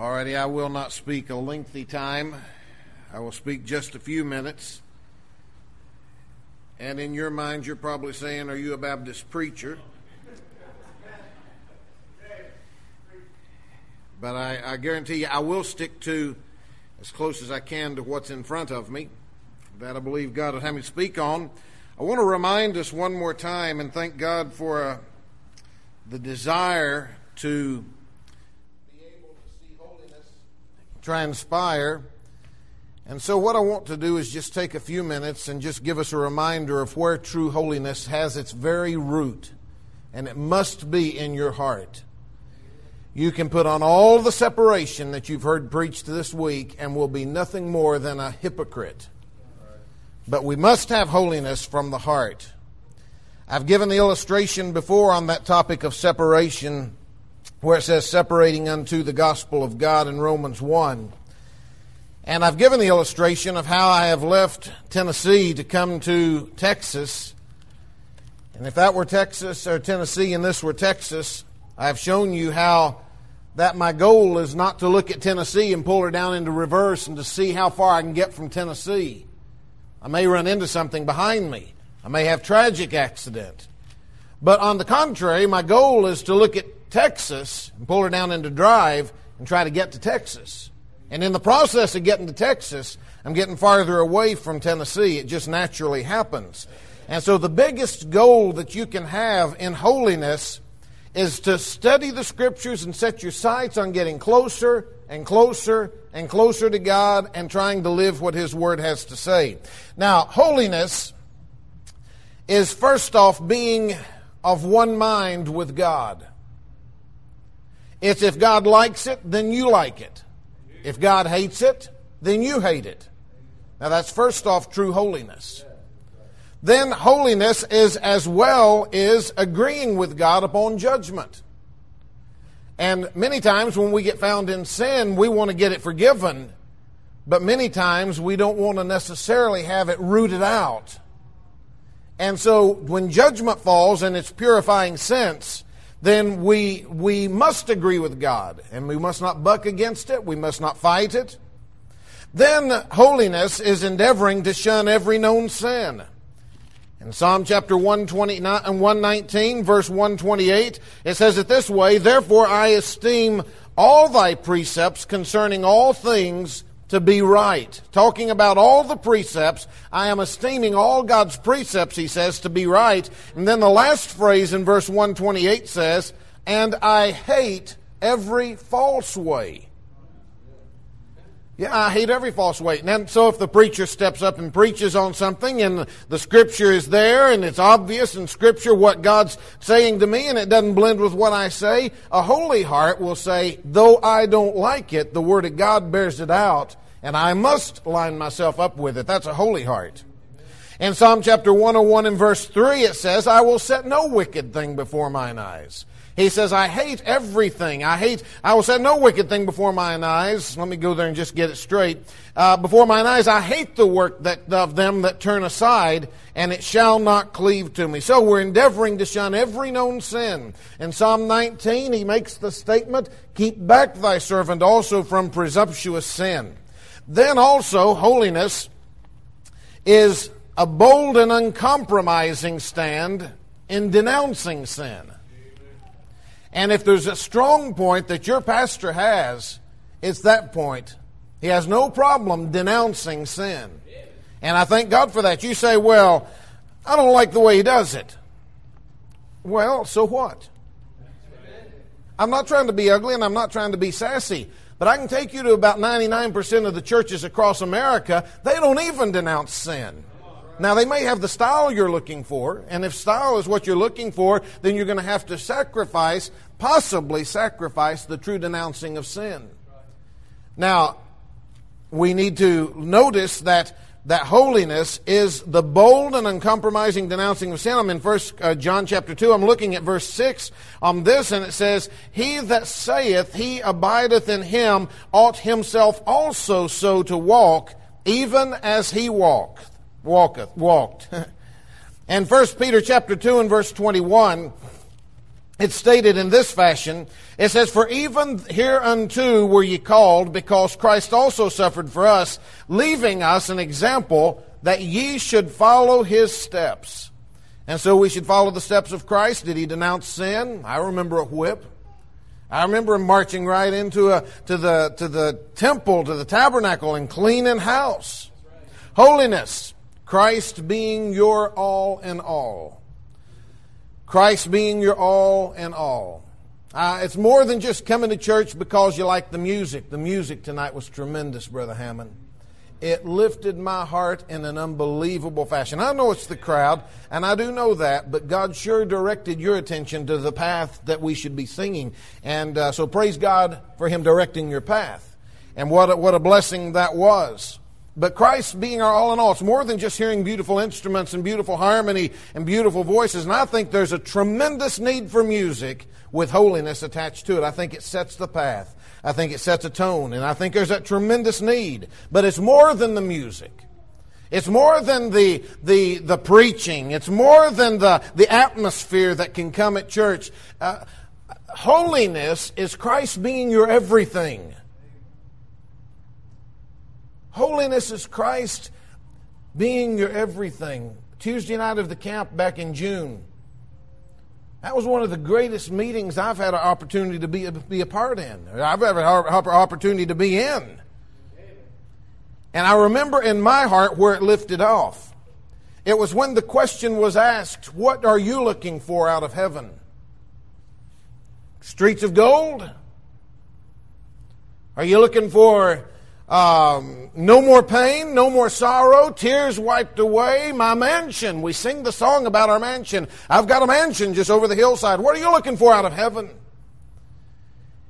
Alrighty, I will not speak a lengthy time. I will speak just a few minutes. And in your mind, you're probably saying, Are you a Baptist preacher? But I, I guarantee you, I will stick to as close as I can to what's in front of me that I believe God will have me speak on. I want to remind us one more time and thank God for uh, the desire to transpire. And so, what I want to do is just take a few minutes and just give us a reminder of where true holiness has its very root, and it must be in your heart. You can put on all the separation that you've heard preached this week and will be nothing more than a hypocrite. But we must have holiness from the heart. I've given the illustration before on that topic of separation where it says separating unto the gospel of God in Romans 1. And I've given the illustration of how I have left Tennessee to come to Texas. And if that were Texas or Tennessee and this were Texas, I've shown you how that my goal is not to look at Tennessee and pull her down into reverse and to see how far I can get from Tennessee. I may run into something behind me. I may have tragic accident. But on the contrary, my goal is to look at Texas and pull her down into drive and try to get to Texas. And in the process of getting to Texas, I'm getting farther away from Tennessee. It just naturally happens. And so the biggest goal that you can have in holiness is to study the scriptures and set your sights on getting closer and closer and closer to God and trying to live what His Word has to say. Now, holiness is first off being of one mind with God. It's if God likes it, then you like it. If God hates it, then you hate it. Now that's first off true holiness. Then holiness is as well is agreeing with God upon judgment. And many times when we get found in sin, we want to get it forgiven. But many times we don't want to necessarily have it rooted out. And so when judgment falls in its purifying sense, then we, we must agree with God and we must not buck against it. We must not fight it. Then holiness is endeavoring to shun every known sin. In Psalm chapter 129 and uh, 119, verse 128, it says it this way, Therefore I esteem all thy precepts concerning all things to be right. Talking about all the precepts, I am esteeming all God's precepts, he says, to be right. And then the last phrase in verse 128 says, And I hate every false way. Yeah, I hate every false weight. And so if the preacher steps up and preaches on something and the scripture is there and it's obvious in scripture what God's saying to me and it doesn't blend with what I say, a holy heart will say, though I don't like it, the word of God bears it out and I must line myself up with it. That's a holy heart. In Psalm chapter 101 and verse 3 it says, I will set no wicked thing before mine eyes. He says, I hate everything. I hate, I will set no wicked thing before mine eyes. Let me go there and just get it straight. Uh, before mine eyes, I hate the work that, of them that turn aside, and it shall not cleave to me. So we're endeavoring to shun every known sin. In Psalm 19, he makes the statement, Keep back thy servant also from presumptuous sin. Then also, holiness is a bold and uncompromising stand in denouncing sin. And if there's a strong point that your pastor has, it's that point. He has no problem denouncing sin. And I thank God for that. You say, well, I don't like the way he does it. Well, so what? I'm not trying to be ugly and I'm not trying to be sassy, but I can take you to about 99% of the churches across America. They don't even denounce sin. Now, they may have the style you're looking for, and if style is what you're looking for, then you're going to have to sacrifice, possibly sacrifice, the true denouncing of sin. Now, we need to notice that that holiness is the bold and uncompromising denouncing of sin. I'm in First uh, John chapter two. I'm looking at verse six on this, and it says, "He that saith he abideth in him ought himself also so to walk, even as he walked." Walketh, walked. and First Peter chapter 2 and verse 21, it's stated in this fashion. It says, For even hereunto were ye called, because Christ also suffered for us, leaving us an example that ye should follow his steps. And so we should follow the steps of Christ. Did he denounce sin? I remember a whip. I remember him marching right into a, to the, to the temple, to the tabernacle, and cleaning house. Holiness. Christ being your all in all. Christ being your all and all. Uh, it's more than just coming to church because you like the music. The music tonight was tremendous, Brother Hammond. It lifted my heart in an unbelievable fashion. I know it's the crowd, and I do know that, but God sure directed your attention to the path that we should be singing. And uh, so praise God for Him directing your path. And what a, what a blessing that was. But Christ being our all in all, it's more than just hearing beautiful instruments and beautiful harmony and beautiful voices. And I think there's a tremendous need for music with holiness attached to it. I think it sets the path. I think it sets a tone. And I think there's that tremendous need. But it's more than the music. It's more than the, the, the preaching. It's more than the, the atmosphere that can come at church. Uh, holiness is Christ being your everything. Holiness is Christ being your everything. Tuesday night of the camp back in June. That was one of the greatest meetings I've had an opportunity to be, be a part in. I've ever had an opportunity to be in. And I remember in my heart where it lifted off. It was when the question was asked, What are you looking for out of heaven? Streets of gold? Are you looking for um, no more pain, no more sorrow, tears wiped away, my mansion. We sing the song about our mansion. I've got a mansion just over the hillside. What are you looking for out of heaven?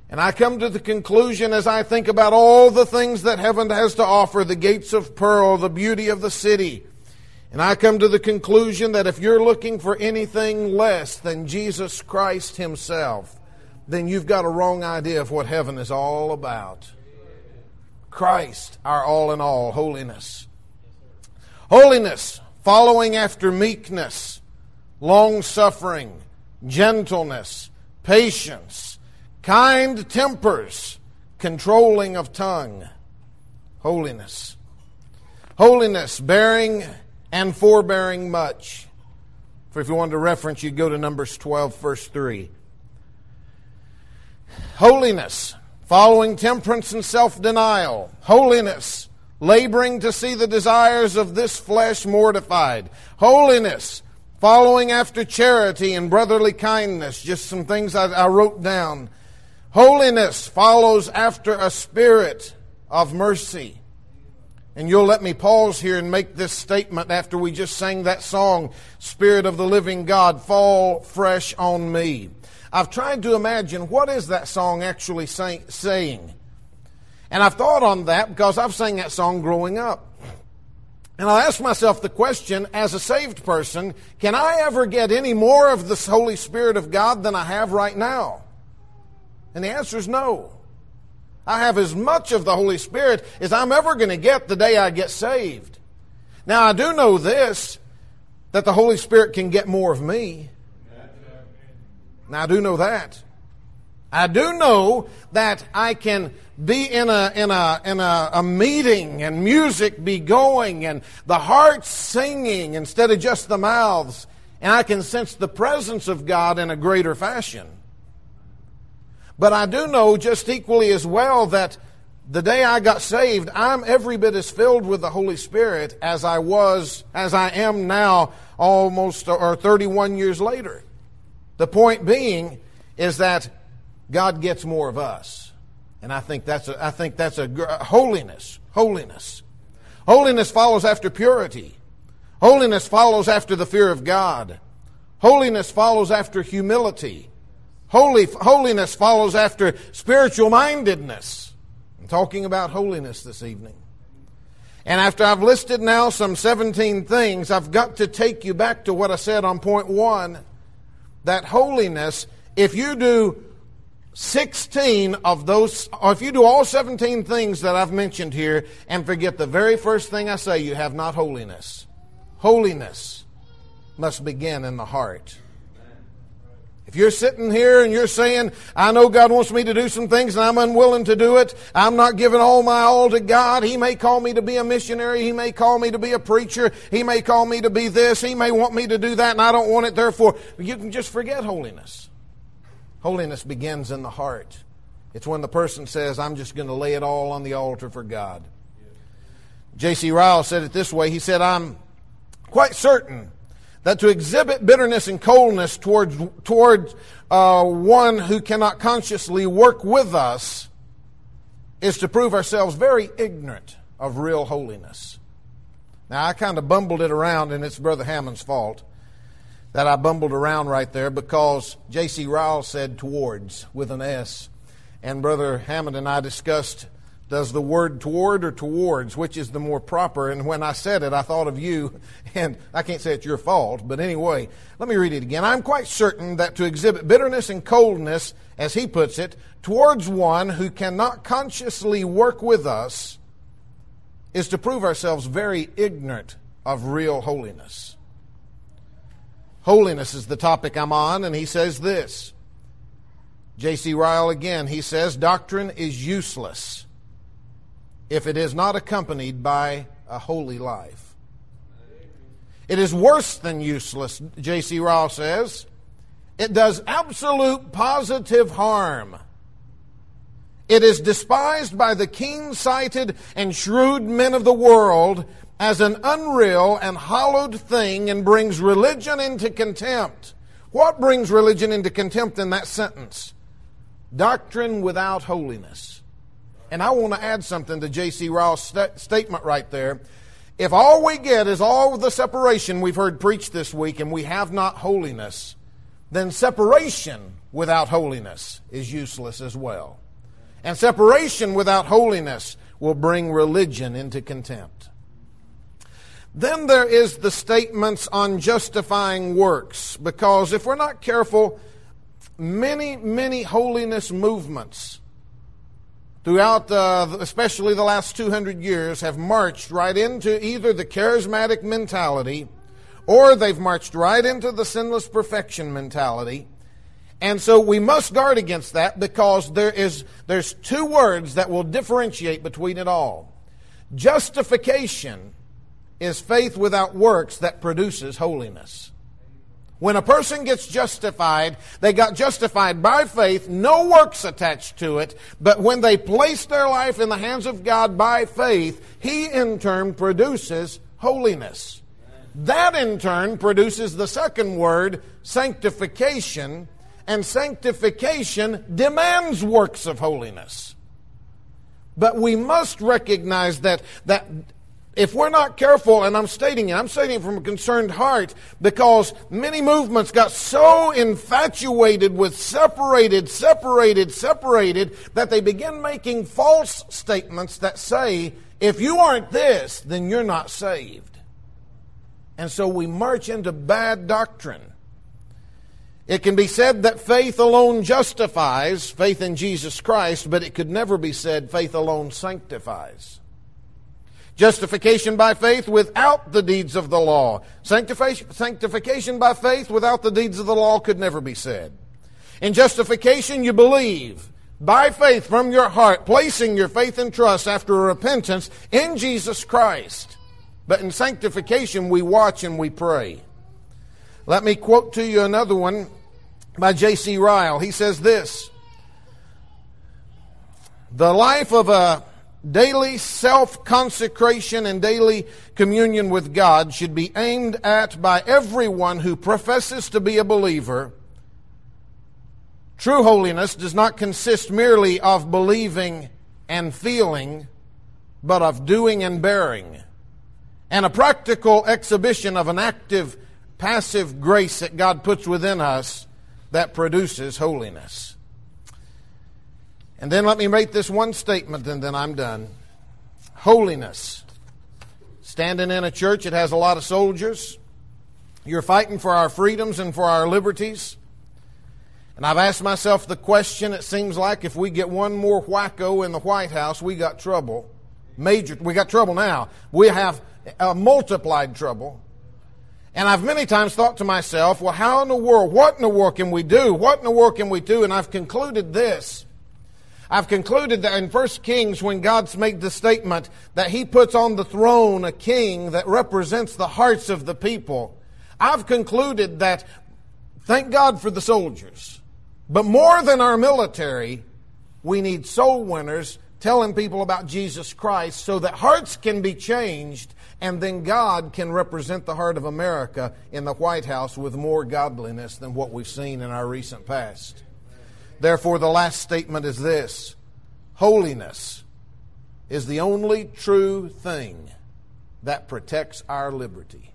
And I come to the conclusion as I think about all the things that heaven has to offer the gates of pearl, the beauty of the city. And I come to the conclusion that if you're looking for anything less than Jesus Christ Himself, then you've got a wrong idea of what heaven is all about. Christ, our all in all, holiness. Holiness, following after meekness, long suffering, gentleness, patience, kind tempers, controlling of tongue. Holiness. Holiness, bearing and forbearing much. For if you wanted to reference, you'd go to Numbers 12, verse 3. Holiness, following temperance and self denial, holiness, laboring to see the desires of this flesh mortified, holiness, following after charity and brotherly kindness, just some things I, I wrote down. Holiness follows after a spirit of mercy. And you'll let me pause here and make this statement after we just sang that song, Spirit of the Living God, fall fresh on me. I've tried to imagine what is that song actually say, saying. And I've thought on that because I've sang that song growing up. And I ask myself the question, as a saved person, can I ever get any more of the Holy Spirit of God than I have right now? And the answer is no. I have as much of the Holy Spirit as I'm ever going to get the day I get saved. Now, I do know this, that the Holy Spirit can get more of me. Now, I do know that. I do know that I can be in a, in a, in a, a, meeting and music be going and the heart singing instead of just the mouths. And I can sense the presence of God in a greater fashion. But I do know just equally as well that the day I got saved, I'm every bit as filled with the Holy Spirit as I was, as I am now almost or 31 years later. The point being is that God gets more of us. And I think that's a, I think that's a holiness, holiness. Holiness follows after purity. Holiness follows after the fear of God. Holiness follows after humility. Holy, holiness follows after spiritual mindedness. I'm talking about holiness this evening. And after I've listed now some 17 things, I've got to take you back to what I said on point one that holiness, if you do 16 of those, or if you do all 17 things that I've mentioned here and forget the very first thing I say, you have not holiness. Holiness must begin in the heart. If you're sitting here and you're saying, I know God wants me to do some things and I'm unwilling to do it, I'm not giving all my all to God. He may call me to be a missionary. He may call me to be a preacher. He may call me to be this. He may want me to do that and I don't want it. Therefore, you can just forget holiness. Holiness begins in the heart. It's when the person says, I'm just going to lay it all on the altar for God. J.C. Ryle said it this way. He said, I'm quite certain that to exhibit bitterness and coldness towards, towards uh, one who cannot consciously work with us is to prove ourselves very ignorant of real holiness. Now, I kind of bumbled it around, and it's Brother Hammond's fault that I bumbled around right there because J.C. Ryle said towards with an S. And Brother Hammond and I discussed does the word toward or towards, which is the more proper? And when I said it, I thought of you, and I can't say it's your fault, but anyway, let me read it again. I'm quite certain that to exhibit bitterness and coldness, as he puts it, towards one who cannot consciously work with us is to prove ourselves very ignorant of real holiness. Holiness is the topic I'm on, and he says this. J.C. Ryle again, he says, doctrine is useless if it is not accompanied by a holy life. It is worse than useless, J.C. Ryle says. It does absolute positive harm. It is despised by the keen sighted and shrewd men of the world as an unreal and hallowed thing and brings religion into contempt. What brings religion into contempt in that sentence? Doctrine without holiness. And I want to add something to J.C. Ryle's st- statement right there. If all we get is all the separation we've heard preached this week and we have not holiness, then separation without holiness is useless as well. And separation without holiness will bring religion into contempt. Then there is the statements on justifying works, because if we're not careful, many, many holiness movements throughout uh, the, especially the last 200 years, have marched right into either the charismatic mentality or they've marched right into the sinless perfection mentality. And so we must guard against that because there is, there's two words that will differentiate between it all. Justification is faith without works that produces holiness. When a person gets justified, they got justified by faith, no works attached to it, but when they place their life in the hands of God by faith, He in turn produces holiness. That in turn produces the second word, sanctification, and sanctification demands works of holiness. But we must recognize that, that if we're not careful, and I'm stating it, I'm stating it from a concerned heart because many movements got so infatuated with separated, separated, separated that they begin making false statements that say, if you aren't this, then you're not saved. And so we march into bad doctrine. It can be said that faith alone justifies, faith in Jesus Christ, but it could never be said faith alone sanctifies. Justification by faith without the deeds of the law. Sanctification, sanctification by faith without the deeds of the law could never be said. In justification, you believe by faith from your heart, placing your faith and trust after repentance in Jesus Christ. But in sanctification, we watch and we pray. Let me quote to you another one by J.C. Ryle. He says this The life of a Daily self consecration and daily communion with God should be aimed at by everyone who professes to be a believer. True holiness does not consist merely of believing and feeling, but of doing and bearing, and a practical exhibition of an active, passive grace that God puts within us that produces holiness. And then let me make this one statement and then I'm done. Holiness. Standing in a church, it has a lot of soldiers. You're fighting for our freedoms and for our liberties. And I've asked myself the question it seems like if we get one more wacko in the White House, we got trouble. Major, we got trouble now. We have uh, multiplied trouble. And I've many times thought to myself, well, how in the world, what in the world can we do? What in the world can we do? And I've concluded this. I've concluded that in 1 Kings, when God's made the statement that He puts on the throne a king that represents the hearts of the people, I've concluded that, thank God for the soldiers, but more than our military, we need soul winners telling people about Jesus Christ so that hearts can be changed and then God can represent the heart of America in the White House with more godliness than what we've seen in our recent past. Therefore, the last statement is this Holiness is the only true thing that protects our liberty.